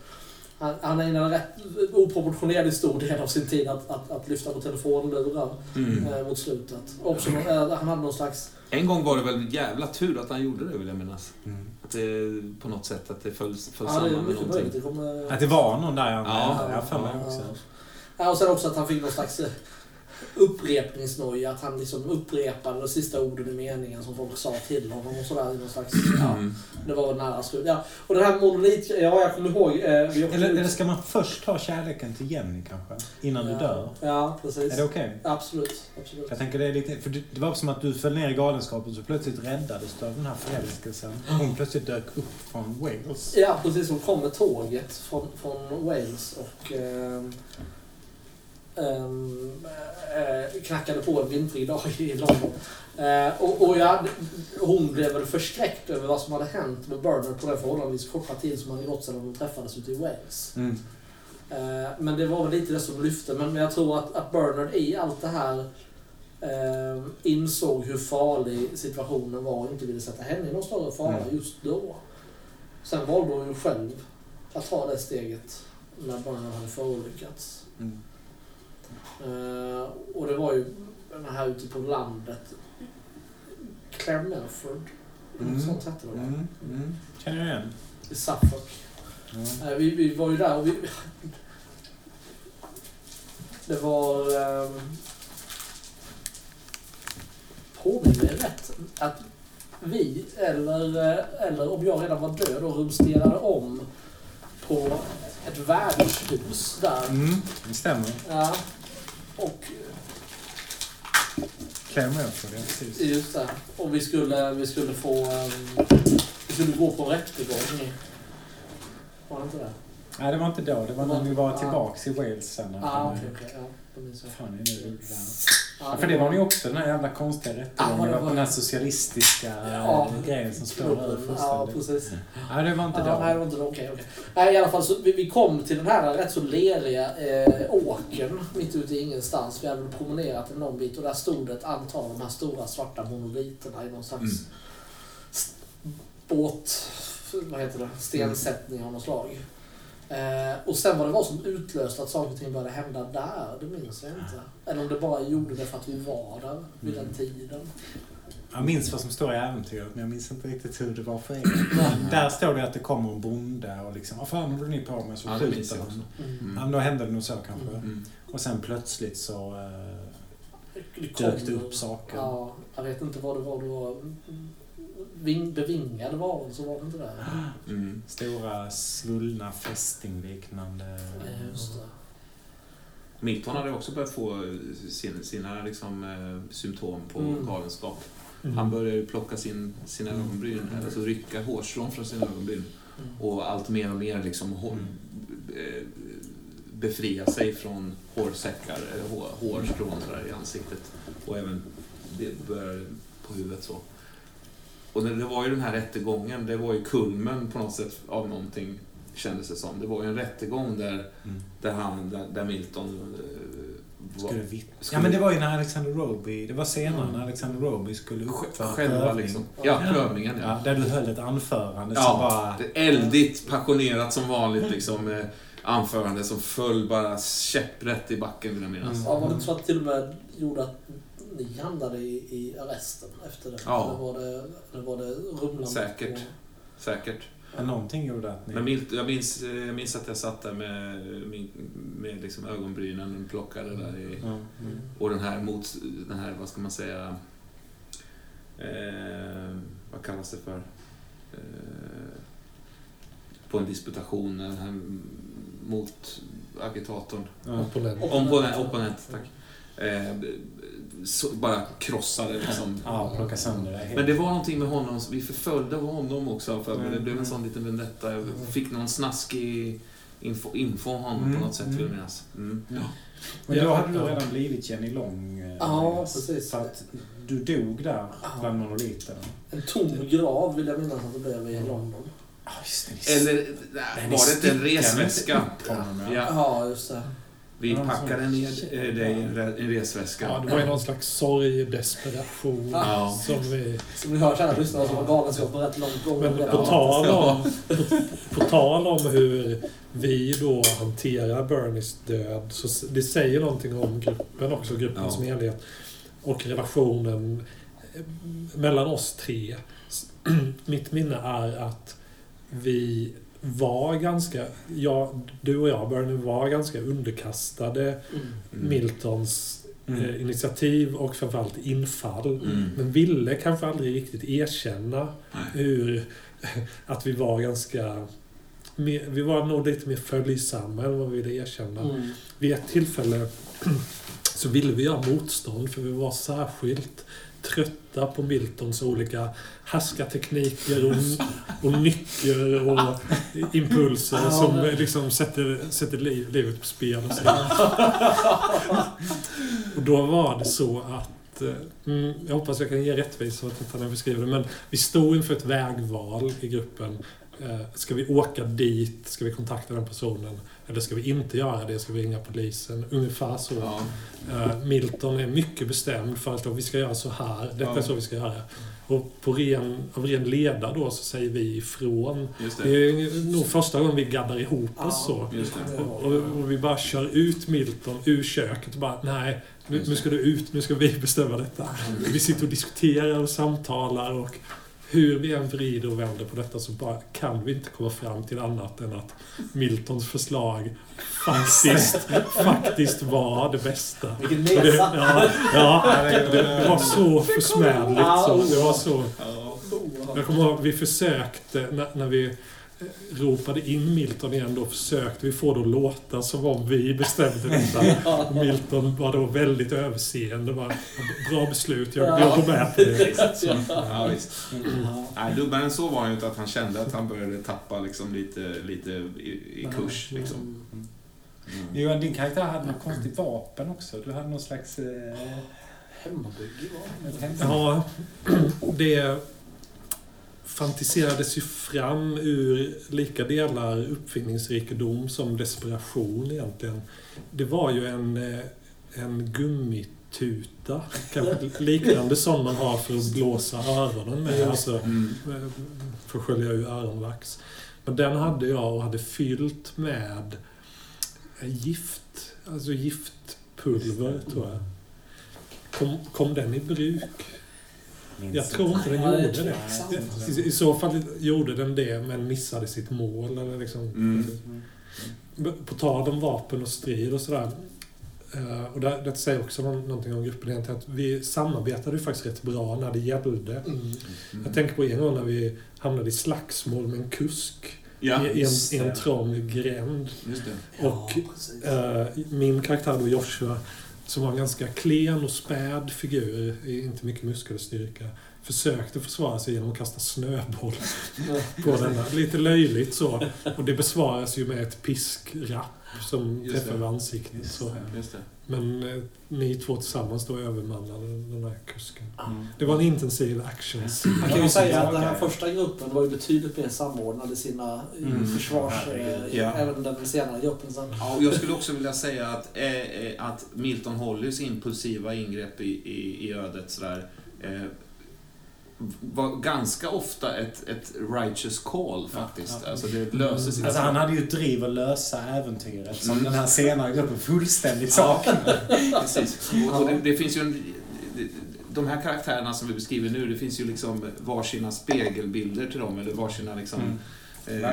Han, han ägnade en rätt oproportionerligt stor del av sin tid att, att, att lyfta på telefonlurar Mm. eh, mot slutet. Också, eh, han hade någon slags En gång var det väl jävla tur att han gjorde det, vill jag minnas. Mm. Att det, på något sätt att det föll, föll Ja, samman med någonting. Det kommer... Att det var någon där jag Ja. ja, Ja. också. Ja, och sen också att han fick någon slags eh, upprepningsnoja. Att han liksom upprepade de sista orden i meningen som folk sa till honom och sådär. Någon slags, ja, Mm. det var nära slut. Ja. Och den här monolit... Ja, jag kommer ihåg... Eh, Eller, eller ska man först ha kärleken till Jenny kanske? Innan du ja. dör? Ja, precis. Är det okej? Absolut. absolut. Jag tänker det är lite, för det, var som att du föll ner i galenskapen så plötsligt räddades du av den här förälskelsen. Hon plötsligt dök upp från Wales. Ja, precis. Hon kom med tåget från, från Wales och ehm, eh, knackade på en vintrig dag i London. Eh, och och jag, hon blev väl förskräckt över vad som hade hänt med Bernard på den förhållandevis korta tid som hade gått sedan de träffades ute i Wales. Mm. Eh, men det var väl lite det som lyfte. Men jag tror att, att Bernard i allt det här eh, insåg hur farlig situationen var och inte ville sätta henne i någon större fara Mm. just då. Sen valde hon ju själv att ta det steget när Bernard hade förolyckats. Mm. Eh, och det var ju den här ute på landet. Claire Melford. Mm. Något sånt hette det va? Mm. Mm. Känner jag igen. I Suffolk. Nej, vi, vi var ju där och vi... Det var... Um, Påminner mig rätt att vi, eller, eh, eller om jag redan var död och rumsterade om på ett värdshus där. Mm. Det stämmer. Ja. Och Claire Melford, ja precis. just det. Och vi skulle, vi skulle få... ehm, vi skulle gå på rättegång. Var det inte det? Nej, det var inte då. Det var när vi var tillbaks i Wales sen. Ah, okej, okej. Ja. Fan, är det där? Ja, Ja, för det var ju också den här jävla konstiga Ja, rättegången. det det var var- den här socialistiska Ja. eh, grejen som står över Ja, precis. Nej, det var inte Ja, nej, det var inte. Okej, okej. Nej, i alla fall så vi, vi kom till den här rätt så leriga eh, åkern mitt ute i ingenstans. Vi hade väl promenerat en lång bit och där stod ett antal av de här stora svarta monoliterna i någon slags Mm. båt... Vad heter det? Stensättning av något slag. Eh, och sen vad det var som utlöste att saker och ting började hända där, det minns jag inte. Eller om det bara gjorde det för att vi var där vid den tiden. Jag minns vad som står i äventyret, men jag minns inte riktigt hur det var för er. Där står det att det kommer en bonde och liksom, vad fan håller ni på med? Så Ja, skjuter han. Mm. Ja, Mm. men då hände det nog så kanske. Mm. Och sen plötsligt så eh, Det dök det upp saker. Ja, jag vet inte vad det var. Det var ving, bevingade varelser, var det inte det? Mm. Stora svullna fästingliknande... Ja, Just det. Milton hade också börjat få sin, sina liksom, eh, symptom på Mm. galenskap. Mm. Han började plocka sin, sina Mm. ögonbryn, alltså rycka hårstrån från sina ögonbryn. Mm. Och allt mer och mer liksom hår, Mm. eh, befria sig från hårsäckar, eh, hår, hårstrån sådär i ansiktet. Och även det började på huvudet så. Och det, det var ju den här rättegången, det var ju kulmen på något sätt av någonting kändes det som. Det var ju en rättegång där, Mm. där, han, där, där Milton eh, var, Skulle vitt... Skulle- Ja men det var ju när Alexander Roby, det var senare Mm. när Alexander Roby skulle upp för själva prövning. liksom. Ja, prövningen ja. Ja, där du höll ett anförande som Ja, bara... det är eldigt, passionerat som vanligt liksom. eh, Anförande som föll bara käpprätt i backen vill jag minnas. Mm. Ja, var det så att till och med gjorde att ni hamnade i, i arresten efter det? Ja. Eller var det, eller var det rumlandet? Säkert. på- Säkert. Ja, någonting gjorde att ni... Men jag, minns, jag minns att jag satt där med, min- med liksom ögonbrynen plockade där i, Ja, mm. och den här mot, den här, vad ska man säga, eh, vad kallas det för? Eh, på en disputation, den här mot agitatorn. Ja. Opponent. Och- Opponent, opponent tack. Eh, så, bara krossade liksom. Ja, plocka sönder det helt. Men det var någonting med honom, vi förföljde honom också för Mm. det blev en sån liten vendetta. Jag fick någon snaskig info, info om honom Mm, på något sätt mm. vill jag minnas. Mm. Men då Ja, hade du ja. redan blivit Jenny Long. eh, Ja, precis. För att du dog där Ja. bland monoliterna. En tom grav vill jag minnas att det blev i London. Ja, just det. Eller Nej, var det inte en resväska? ja. Ja, Ja, just det. Vi Ja, packade ner eh, dig i en re- en resväska. Ja, det var ju någon slags sorg, desperation Ja. som vi... Som ni hör, kära lyssnare, så var galenskap rätt långt gången. Men på tal, om, på, på tal om hur vi då hanterar Bernies död, så det säger någonting om gruppen också, gruppen Ja. som helhet. Och relationen eh, mellan oss tre. Mitt minne är att vi var ganska, ja, du och jag, Bernie, var ganska underkastade Mm. Mm. Miltons Mm. eh, initiativ och framförallt infall. Mm. Men ville kanske aldrig riktigt erkänna hur att vi var ganska... mer- Vi var nog lite mer följsamma än vad vi ville erkänna. Mm. Vid ett tillfälle så ville vi göra motstånd för vi var särskilt trötta på Miltons olika härskartekniker och, och nycker och impulser som liksom sätter, sätter liv, livet på spel. Och, så. och då var det så att eh, Mm, jag hoppas jag kan ge rättvisa åt detta när jag beskriver det. Men vi stod inför ett vägval i gruppen. Eh, ska vi åka dit? Ska vi kontakta den personen? Eller ska vi inte göra det? Ska vi ringa polisen? Ungefär så. Ja. Eh, Milton är mycket bestämd för att vi ska göra så här. Detta Ja. är så vi ska göra. Och på ren, av ren leda då så säger vi ifrån. Det det. är nog första gången vi gaddar ihop oss så. Och, och, och vi bara kör ut Milton ur köket och bara nej, nu, ska du ut, nu ska vi bestämma detta. Vi sitter och diskuterar och samtalar och hur vi än vrider och vänder på detta så bara kan vi inte komma fram till annat än att Miltons förslag faktiskt, faktiskt var det bästa. Vilken Och det, ja, ja, det, var så försmädligt. Så, det var så... Ja. Jag kommer ihåg, vi försökte, när, när vi ropade in Milton igen, då försökte vi få det att låta som om vi bestämde detta. Milton var då väldigt överseende. Bara, Bra beslut, jag, jag går med på det. Så, Ja, visst. Nej, dubbare än så var han ju inte att han kände att han började tappa liksom lite, lite i, i kurs. Liksom. Mm. Johan, din karaktär hade något konstigt vapen också. Du hade någon slags... Eh, Hemmabygge var Ja, det fantiserades ju fram ur lika delar uppfinningsrikedom som desperation egentligen. Det var ju en, eh, en gummituta, kanske liknande som man har för att blåsa öronen med, alltså Mm. eh, för att skölja ur öronvax. Men den hade jag och hade fyllt med eh, gift, alltså giftpulver tror jag. Kom, kom den i bruk? Minns Jag tror inte den Ja, gjorde det. I, I så fall gjorde den det, men missade sitt mål. Eller liksom. Mm. På tal om vapen och strid och sådär. eh, Och det, det säger också nå- någonting om gruppen egentligen. Att vi samarbetade ju faktiskt rätt bra när det gällde. Mm. Jag tänker på en gång när vi hamnade i slagsmål med en kusk Ja, i, en, en trång gränd. just det. Ja, Och, precis. Eh, min karaktär då, Joshua, som var en ganska klen och späd figur, inte mycket muskelstyrka, försökte försvara sig genom att kasta snöboll på denna. Lite löjligt så. Och det besvaras ju med ett piskrapp som Just träffar ansiktet. Just Så. Just det. Men eh, ni två tillsammans då övermannade den här kusken. Mm. Det var en intensiv action. Man kan ju säga att den här första gruppen var ju betydligt mer samordnad i sina Mm. försvars... Eh, Ja. Även den senare gruppen sen. Ja, och jag skulle också vilja säga att, eh, eh, att Milton Hollys impulsiva ingrepp i, i, i ödet sådär, eh, var ganska ofta ett, ett righteous call faktiskt. Ja, ja. Alltså det löser sig. Alltså han hade ju ett driv att lösa äventyret som Mm. den här senare gruppen fullständigt saknar. Precis. Och, och det, det finns ju en... De här karaktärerna som vi beskriver nu, det finns ju liksom varsina spegelbilder till dem, eller varsina liksom... Mm. Eh,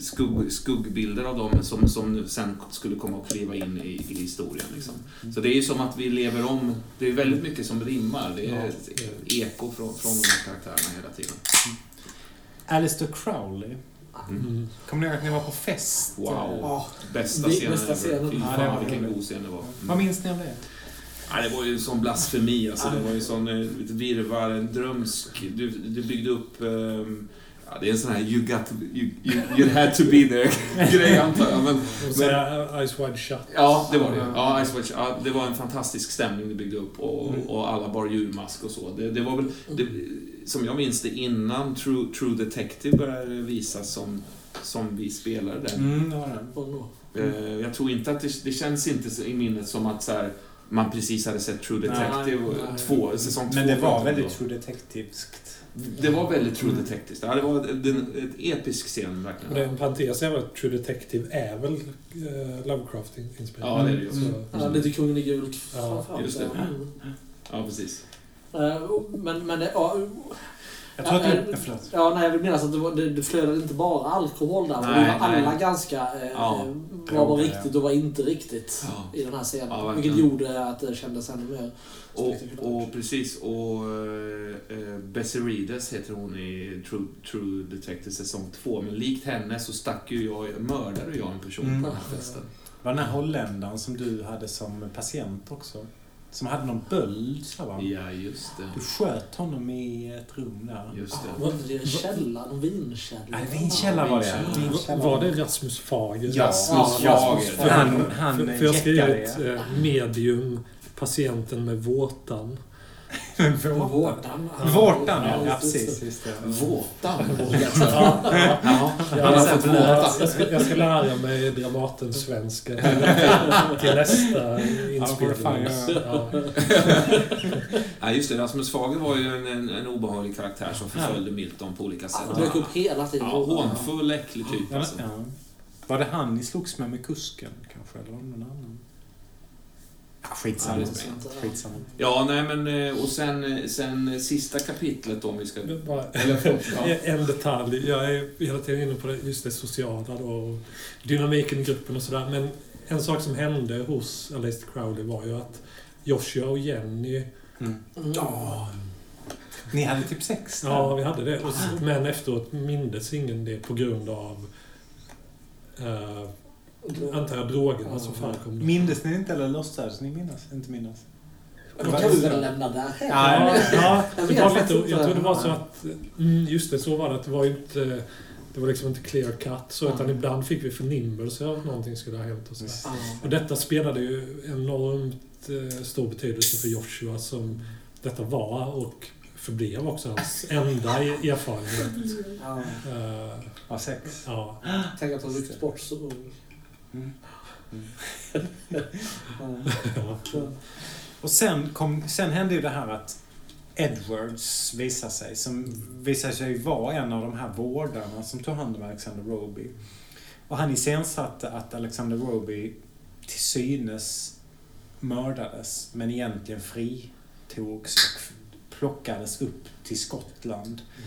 skugg, skuggbilder av dem som, som nu sen skulle komma att kliva in i, i historien. Liksom. Så det är ju som att vi lever om, det är väldigt mycket som rimmar. Det är Ja, ett eko från, från de här karaktärerna hela tiden. Alistair Crowley. Mm. Mm. Kommer ni ihåg att ni var på fest? Wow. Ja, Bästa scenen bästa scenen. Fy Ja, fan det var vilken god scen det var. Vad minns ni av det? Nej, det var ju en sån blasfemi. Alltså, det var ju en sån eh, ett virrvarr, en drömsk... Du, du byggde upp... ehm, ja, det är en sån här you, got to, you, you, you had to be there-grej antar jag. Men, Och säga Ice Wide Shut. ja, det var det. Ja, Ice Watch, ja, det var en fantastisk stämning du byggde upp och, Mm. och alla bar djurmask och så. Det, det var väl, det, som jag minns det, innan True, True Detective började visas som, som vi spelade den. Mm, det var det. Eh, Jag tror inte att det, det känns inte i minnet som att så här, man precis hade sett True Detective Nej, och nej. två, säsong två. Men det var väldigt då. True Detectiveskt. Det var väldigt True Mm. Detective. Ja, det var en, episk scen Och verkligen. det är en parentes är att True Detective är väl uh, Lovecraft-inspirerat. Ja, det är det ju. Så- Ja, lite Kungen i gult Ja, just det. Mm. Ja, precis. Eh, Men, men det, ja, Jag tror att du... eh, Ja, förlåt. ja, nej, jag vill minnas att det, var, det, det flödade inte bara alkohol där. Nej, det var alla nej. ganska... Eh, Ja, vad var droger, riktigt och vad inte riktigt Ja. i den här scenen. Ja, vilket gjorde att det kändes ännu mer Och, och precis, och uh, Bessie Reedes heter hon i True, True Detective säsong 2. Men likt henne så stack ju jag, mördade jag en person Mm. på den här festen. Det var den här holländaren som du hade som patient också. Som hade någon böld, sa va? Ja, just Du det. sköt honom i ett rum där. Just det. Var inte det en källa? Någon vinkälla? Nej, vinkälla var det. Ja, Vinkälla. Var det Rasmus Fager? Ja, Rasmus ja, Fager. För han, han för, för jag skrev ut eh, medium, patienten med vårtan. Vårtan. Vårtan. Vårtan, ja. Precis. Just. Våtan. Ja, Ja. jag, har fått våta. jag, ska, jag ska lära mig Dramaten-svenska till, till nästa inspelning. Ja. Ja, just det. Rasmus Fager var ju en, en, en obehaglig karaktär som förföljde Milton på olika sätt. Han dök upp hela tiden. Ja, hånfull, äcklig typ alltså. ja. Var det han ni slogs med med kusken kanske? Eller var det någon annan? Skitsamma. Ja, skitsamma. Ja, nej men eh, och sen, sen sista kapitlet då, om vi ska... Bara- Eller förlåt, ja. En detalj, jag är hela tiden inne på det, just det sociala då, och dynamiken i gruppen och sådär. Men en sak som hände hos Aleister Crowley var ju att Joshua och Jenny, Mm. Ja. Ni hade typ sex där. ja vi hade det. Och, s- men efteråt mindes ingen det på grund av eh, antar jag drogerna som förekom. Mindes ni inte eller låtsades ni minnas? Inte minnas? Då kan vi väl lämna där. Ja, Ja, Jag det var lite, jag tror det var så att... Mm, just det, så var det. Att det var inte... Det var liksom inte clear cut så, utan Mm. ibland fick vi förnimmelse av att någonting skulle ha hänt och så. Och detta spelade ju enormt eh, stor betydelse för Joshua som detta var och förblev också hans enda e- erfarenhet. Eh, Ja, sex. ja. Tänk att ha ryckt bort så Mm. Och sen, kom, sen hände ju det här att Edwards visar sig, som visar sig vara en av de här vårdarna som tog hand om Alexander Roby. Och han iscensatte att Alexander Roby till synes mördades, men egentligen fritogs och plockades upp till Skottland mm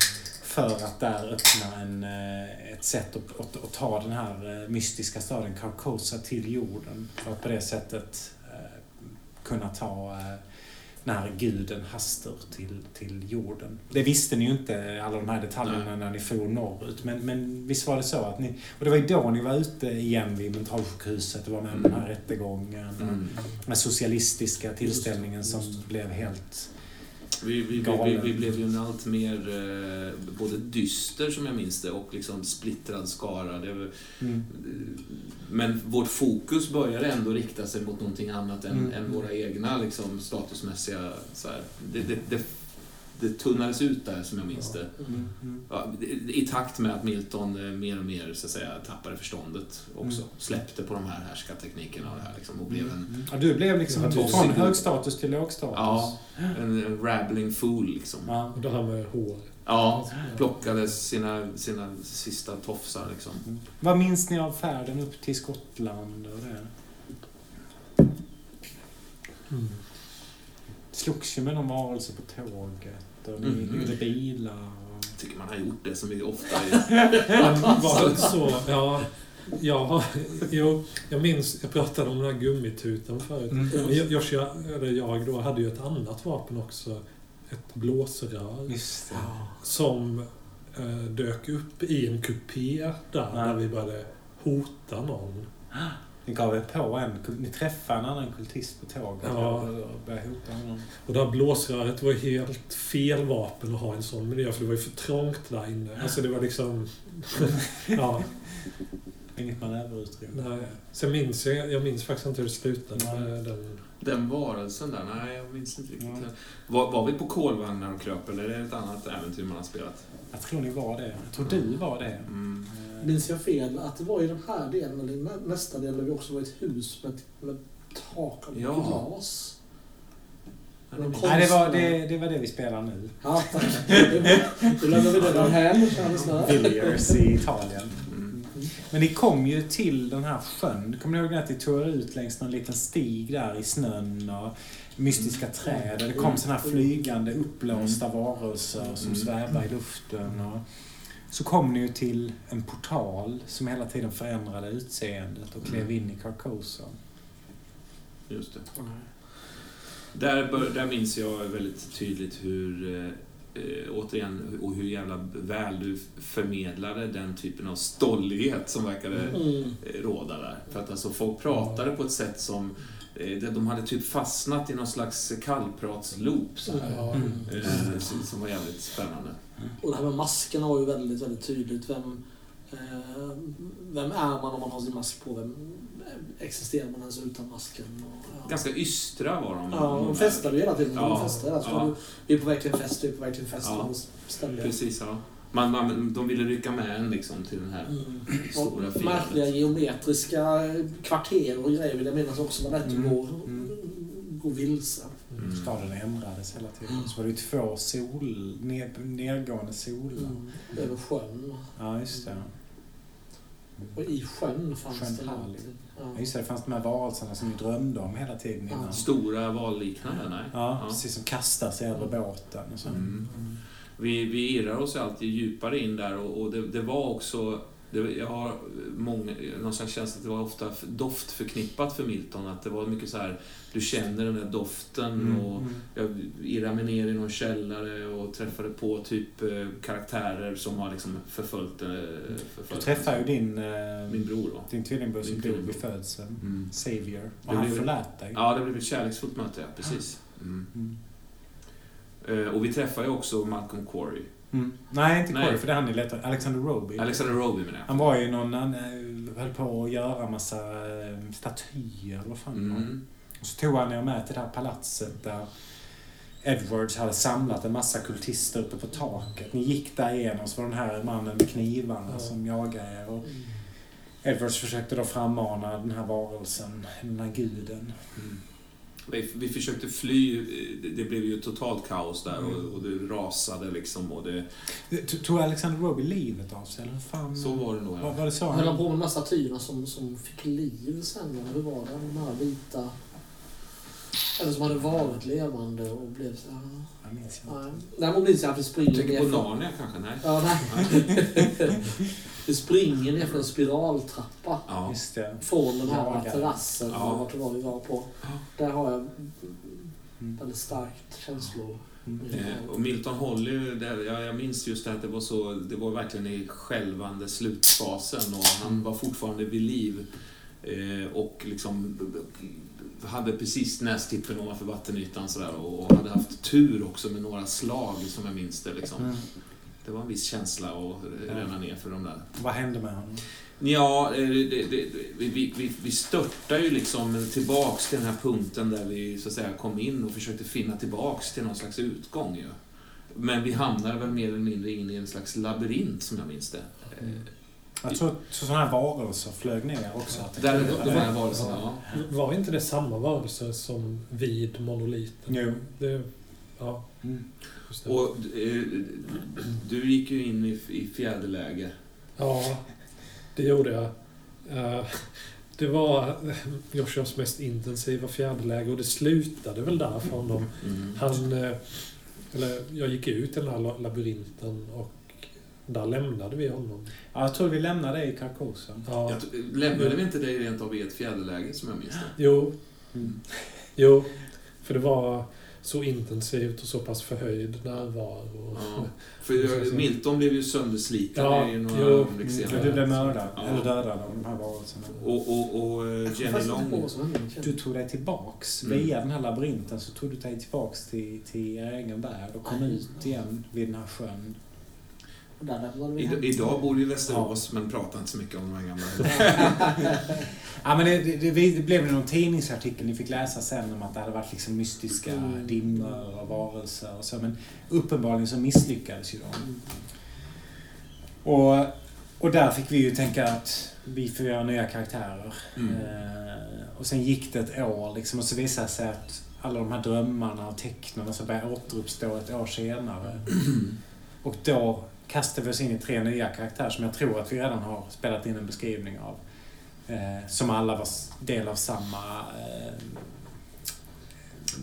för att där öppna en, eh, ett sätt att, att, att ta den här eh, mystiska staden Carcosa till jorden. För att på det sättet eh, kunna ta den här guden Haster till, till jorden. Det visste ni ju inte, alla de här detaljerna, Nej. när ni for norrut. Men, men visst var det så att ni... Och det var ju då ni var ute igen vid mentalsjukhuset och var med på den här rättegången. och Mm. Den socialistiska tillställningen som blev helt... Vi, vi, vi, vi, blev ju en allt mer eh, både dyster, som jag minns det, och liksom splittrad skara. Var- Mm. men vårt fokus började ändå rikta sig mot någonting annat än, Mm. än våra egna liksom, statusmässiga... Så. Det, det, det, det tunnades ut där, som jag minns det. Mm. Mm. Ja, I takt med att Milton eh, mer och mer så att säga, tappade förståndet också. Mm. Släppte på de här härskarteknikerna och det här liksom, och blev en, Ja, du blev liksom Ja, från toxic. hög status till låg status. ja, en, en rabbling fool. Liksom. Ja. Och det här med hår. Ja, plockade sina, sina sista tofsar liksom. Mm. Vad minns ni av färden upp till Skottland och det? Mm. Slogs ju med någon varelse på tåget och ni Mm. hyrde bilar. Och... Jag tycker man har gjort det så mycket ofta. var så? Ja, jag, har- jo, jag minns, jag pratade om den här gummitutan förut. Mm. Men Joshua, eller jag då, hade ju ett annat vapen också. Ett blåsrör. Just det. Som eh, dök upp i en kupé där, Ja. där vi började hota någon. Ni gav er på en, ni träffade en annan kultist på tåget Ja. och började hota honom. Och det här blåsröret var helt fel vapen att ha i en sån miljö för det var ju för trångt där inne. Alltså det var liksom... ja, Inget manöverutrymme. nej. Sen minns jag, jag minns faktiskt inte hur det slutade Nej. med den... Den varelsen där, nej jag minns inte riktigt. Ja. Var, var vi på kolvagnar och kröp eller är det ett annat äventyr man har spelat? Jag tror ni var det. Jag tror du var det. Mm. Minns jag fel att det var i den här delen, eller nästa del, där vi också var i ett hus med, med tak av Ja. glas? Ja, det Nej, det var det, det var det vi spelar nu. Ja, tack. Då lämnar vi det kära lyssnare. Villiers i Italien. Mm. Men ni kom ju till den här sjön. Kommer ni ihåg att ni tog ut längs någon liten stig där i snön och mystiska träd. Och det kom såna här flygande uppblåsta varelser som Mm. svävar i luften. Och så kom ni ju till en portal som hela tiden förändrade utseendet och klev in i Carcosa. Just det. Där, bör, där minns jag väldigt tydligt hur, eh, eh, återigen, och hur jävla väl du förmedlade den typen av stollighet som verkade Mm. eh, råda där. För att alltså folk pratade på ett sätt som eh, de hade typ fastnat i någon slags kallpratsloop så här. Mm. Som- Som var jävligt spännande. Och det här med maskerna var ju väldigt, väldigt tydligt. Vem, eh, vem är man om man har sin mask på? Vem existerar man ens utan masken? Och, ja. Ganska ystra var de. Ja, de festade ju hela tiden. Ja, De festade där. Så ja. vi är på väg till en fest, vi är på väg till en fest. Ja. Precis, ja. Man, man, de ville rycka med en liksom till den här Mm. stora firandet. märkliga geometriska kvarter och grejer vill jag minnas också var lätt Mm. att gå, Mm. gå vilse. Mm. Staden ändrades hela tiden. Så var det ju två sol, ned, nedgående solar. Mm. Över sjön. Ja, just det. Och i sjön fanns Sjön det någonting. Ja, Ja. just det, det fanns de här varelserna som ni drömde om hela tiden innan. Stora valliknande, nej. Ja, Ja. precis som kastar sig över båten och så. Mm. Vi, vi irrar oss alltid djupare in där och, och det, det var också... Det, jag har många, någon slags känsla att det var ofta doft förknippat för Milton. Att det var mycket så här, du känner den där doften Mm. och Mm. jag irrade mig ner i någon källare och träffade på typ eh, karaktärer som har liksom förföljt, eh, Du förföljt träffade ju din, eh, min bror då. din tvillingbror som dog vid födseln. Mm. Savior. Det Och han blev- förlät dig. Ja, det blev ett kärleksfullt möte, ja. Precis. Mm. Och vi träffade ju också Malcolm Quarry. Mm. Nej, inte. Corey, för det är han ni letar Alexander Roby. Alexander Roby menar jag. Han var ju någon, han eh, höll på att göra massa eh, statyer, vad fan. Mm. Och så tog han er med till det här palatset där Edwards hade samlat en massa kultister uppe på taket. Ni gick där igenom och så var den här mannen med knivarna Ja. som jagade er. Och Edwards försökte då frammana den här varelsen, den här guden. Mm. Vi, vi försökte fly, det, blev ju totalt kaos där Mm. och, och det rasade liksom och det... Tog Alexander Roby livet av sig? Eller fan? Så var det nog Var, ja. var det så? Höll han på med de här statyerna som, som fick liv sen? Hur var det? De här vita... Eller som hade varit levande och blev så här... Jag minns inte. Nej. Jag att vi springer Tänker på Narnia kanske? Nej? Ja, nej. vi springer ner för en spiraltrappa. Ja. Just det. Från den här Jagar. terrassen, Ja. vart det var vi var på. Ja. Där har jag Mm. väldigt starkt känslor. Mm. Eh, och Milton håller ju, där, jag, jag minns just det att det var så, det var verkligen i skälvande slutfasen och han var fortfarande vid liv. Eh, och liksom hade precis nästippen ovanför vattenytan sådär och hade haft tur också med några slag som jag minns det liksom. Mm. Det var en viss känsla att ränna ner för de där. Vad hände med honom? Ja, eh, det, det, det, vi, vi, vi störtar ju liksom tillbaks till den här punkten där vi så att säga kom in och försökte finna tillbaks till någon slags utgång ju. Men vi hamnade väl mer eller mindre in i en slags labyrint som jag minns det. Eh, Jag tror att sådana här varelser flög ner också. Där, de, här varelserna, ja. Var inte det samma varelse som vid monoliten? Jo. Det, ja, Mm. Och eh, du gick ju in i, i fjäderläge. Ja, det gjorde jag. Eh, Det var Joshuas mest intensiva fjärdeläge och det slutade väl där för honom. Mm. Han, eh, eller jag gick ut i den här la- labyrinten och där lämnade vi honom. Ja, jag tror vi lämnade det i Carcosa. Ja, Jag, lämnade vi inte dig rent av i ett fjäderläge som jag minns det? jo, Mm. jo, för det var så intensivt och så pass förhöjd närvaro. Ja. För Milton blev ju söndersliten Ja, i några jo. ögonblick För du senare. blev mördad, Ja. eller dödad av de här varelserna. Och, och, och eh, Jenny Long... Du tog dig tillbaks. Mm. Via den här labyrinten så tog du dig tillbaks till, till er egen värld och kom ut igen vid den här sjön. Och där lämnade vi I, idag bor du i Västerås, men pratar inte så mycket om de här gamla... Ja, men det, det, det blev någon tidningsartikel ni fick läsa sen om att det hade varit liksom mystiska Mm. dimmor och varelser och så. Men uppenbarligen så misslyckades ju de. Och, och där fick vi ju tänka att vi får göra nya karaktärer. Mm. Eh, och sen gick det ett år liksom och så visade det sig att alla de här drömmarna och tecknen så började återuppstå ett år senare. Och då kastade vi oss in i tre nya karaktärer som jag tror att vi redan har spelat in en beskrivning av. Eh, som alla var del av samma eh,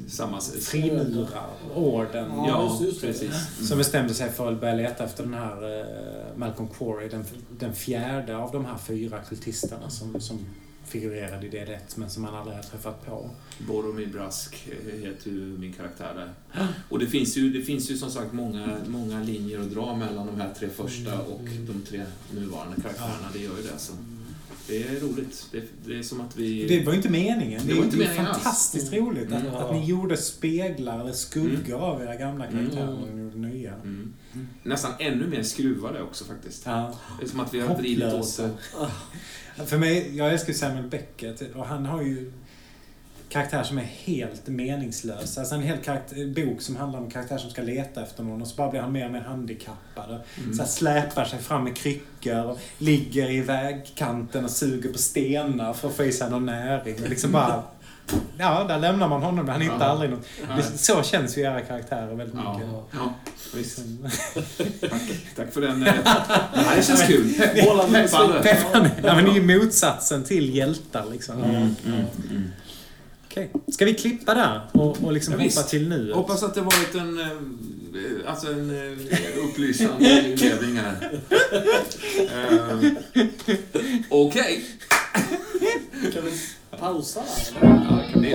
Samma... frimurarorden. Ja, Ja, just- just det. precis. Som bestämde sig för att börja leta efter den här eh, Malcolm Quarry, den, den fjärde av de här fyra kultisterna som, som figurerade i del 1 men som man aldrig har träffat på. Boromir Brask eh, heter ju min karaktär där. Och det finns ju, det finns ju som sagt många, många linjer att dra mellan de här tre första och de tre nuvarande karaktärerna. Det gör ju det. Så. Det är roligt. Det, det är som att vi... Det var ju inte meningen. Det Det, var är inte ju meningen alls. fantastiskt roligt att, Mm. att ni gjorde speglar eller skuggor av era gamla Mm. karaktärer och ni gjorde nya. Mm. Nästan ännu mer skruvade också faktiskt. Ja. Det är som att vi har vridit åt Hopplösa. det. För mig, jag älskar Samuel Beckett och han har ju karaktärer som är helt meningslösa. Alltså en hel karaktär, bok som handlar om karaktärer som ska leta efter någon och så bara blir han mer och mer handikappad. Och Mm. så här släpar sig fram med kryckor och ligger i vägkanten och suger på stenar för att få i sig någon näring. Och liksom bara... Ja, där lämnar man honom. Han hittar Ja. aldrig något. Det, så känns ju era karaktärer väldigt Ja, mycket. ja, visst. Tack, tack för den. eh, Det känns kul. Peppande. Peppar Ja, men ni är ju motsatsen till hjältar liksom. Mm, mm, mm. Okej. Ska vi klippa där och, och liksom Ja, hoppa visst. till nuet? Hoppas att det varit en, eh, alltså en eh, upplysande inledning här. Eh, Okej. Pausar? Ja, det.